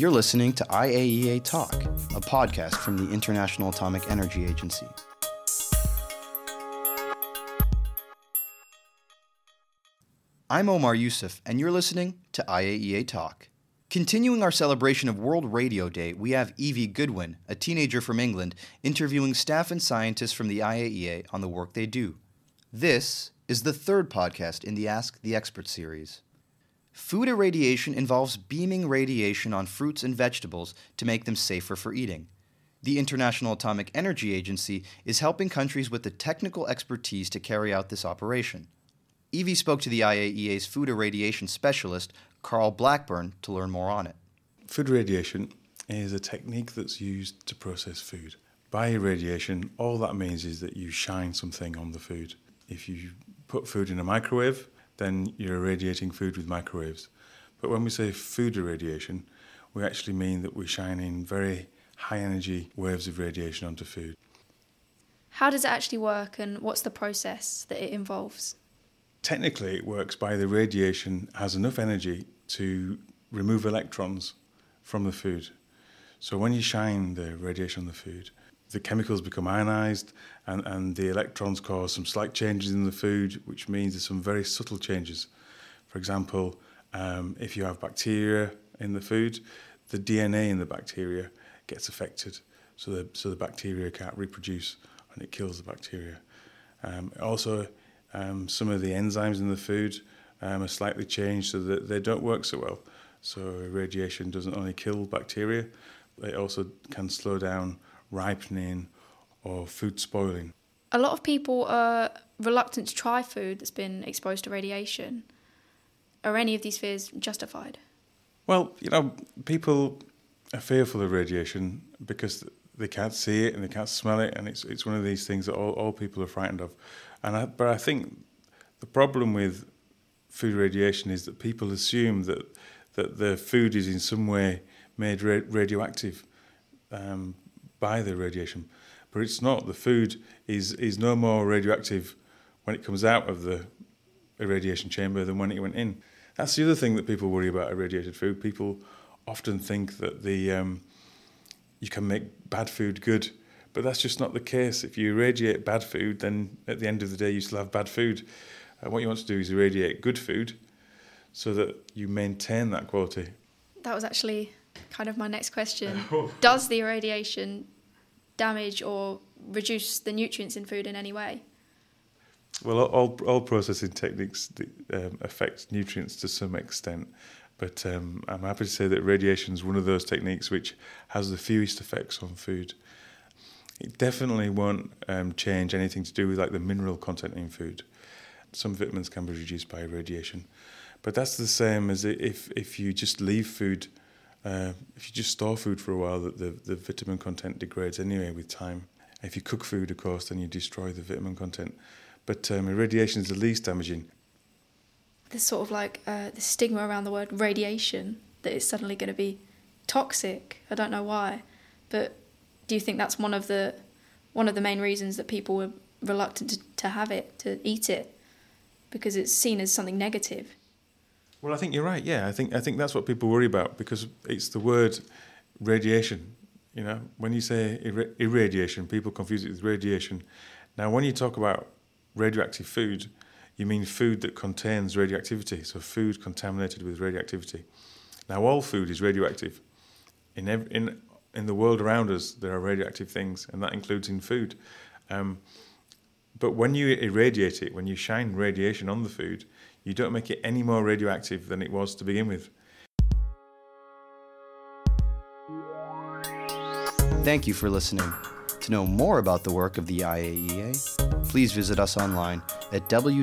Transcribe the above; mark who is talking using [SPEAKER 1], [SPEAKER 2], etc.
[SPEAKER 1] You're listening to IAEA Talk, a podcast from the International Atomic Energy Agency. I'm Omar Youssef, and you're listening to IAEA Talk. Continuing our celebration of World Radio Day, we have Evie Goodwin, a teenager from England, interviewing staff and scientists from the IAEA on the work they do. This is the third podcast in the Ask the Expert series. Food irradiation involves beaming radiation on fruits and vegetables to make them safer for eating. The International Atomic Energy Agency is helping countries with the technical expertise to carry out this operation. Evie spoke to the IAEA's food irradiation specialist, Carl Blackburn, to learn more on it.
[SPEAKER 2] Food irradiation is a technique that's used to process food. By irradiation, all that means is that you shine something on the food. If you put food in a microwave, then you're irradiating food with microwaves. But when we say food irradiation, we actually mean that we're shining very high energy waves of radiation onto food.
[SPEAKER 3] How does it actually work and what's the process that it involves?
[SPEAKER 2] Technically, it works by the radiation has enough energy to remove electrons from the food. So when you shine the radiation on the food, the chemicals become ionized and, and the electrons cause some slight changes in the food, which means there's some very subtle changes. For example, um, if you have bacteria in the food, the DNA in the bacteria gets affected, so the, so the bacteria can't reproduce and it kills the bacteria. Um, also, um, some of the enzymes in the food um, are slightly changed so that they don't work so well. So radiation doesn't only kill bacteria, it also can slow down ripening or food spoiling.
[SPEAKER 3] A lot of people are reluctant to try food that's been exposed to radiation. Are any of these fears justified?
[SPEAKER 2] Well, you know, people are fearful of radiation because they can't see it and they can't smell it, and it's it's one of these things that all, all people are frightened of. And I, but I think the problem with food radiation is that people assume that that the food is in some way made ra- radioactive um, by the radiation, but it's not. The food is is no more radioactive when it comes out of the irradiation chamber than when it went in. That's the other thing that people worry about irradiated food. People often think that the um, you can make bad food good, but that's just not the case. If you irradiate bad food, then at the end of the day you still have bad food. Uh, what you want to do is irradiate good food, so that you maintain that quality.
[SPEAKER 3] That was actually kind of my next question. Does the irradiation damage or reduce the nutrients in food in any way?
[SPEAKER 2] Well, all, all processing techniques um, affect nutrients to some extent, but um, I'm happy to say that radiation is one of those techniques which has the fewest effects on food. It definitely won't um, change anything to do with like the mineral content in food. Some vitamins can be reduced by radiation, but that's the same as if if you just leave food uh, if you just store food for a while, the, the, the vitamin content degrades anyway with time. If you cook food, of course, then you destroy the vitamin content. But um, irradiation is the least damaging.
[SPEAKER 3] There's sort of like uh, the stigma around the word radiation that it's suddenly going to be toxic. I don't know why, but do you think that's one of the one of the main reasons that people were reluctant to, to have it, to eat it, because it's seen as something negative?
[SPEAKER 2] Well, I think you're right. Yeah, I think I think that's what people worry about because it's the word radiation. You know, when you say ir- irradiation, people confuse it with radiation. Now, when you talk about radioactive food, you mean food that contains radioactivity. So, food contaminated with radioactivity. Now, all food is radioactive. In ev- in in the world around us, there are radioactive things, and that includes in food. Um, but when you irradiate it, when you shine radiation on the food, you don't make it any more radioactive than it was to begin with.
[SPEAKER 1] Thank you for listening. To know more about the work of the IAEA, please visit us online at www.iaea.org.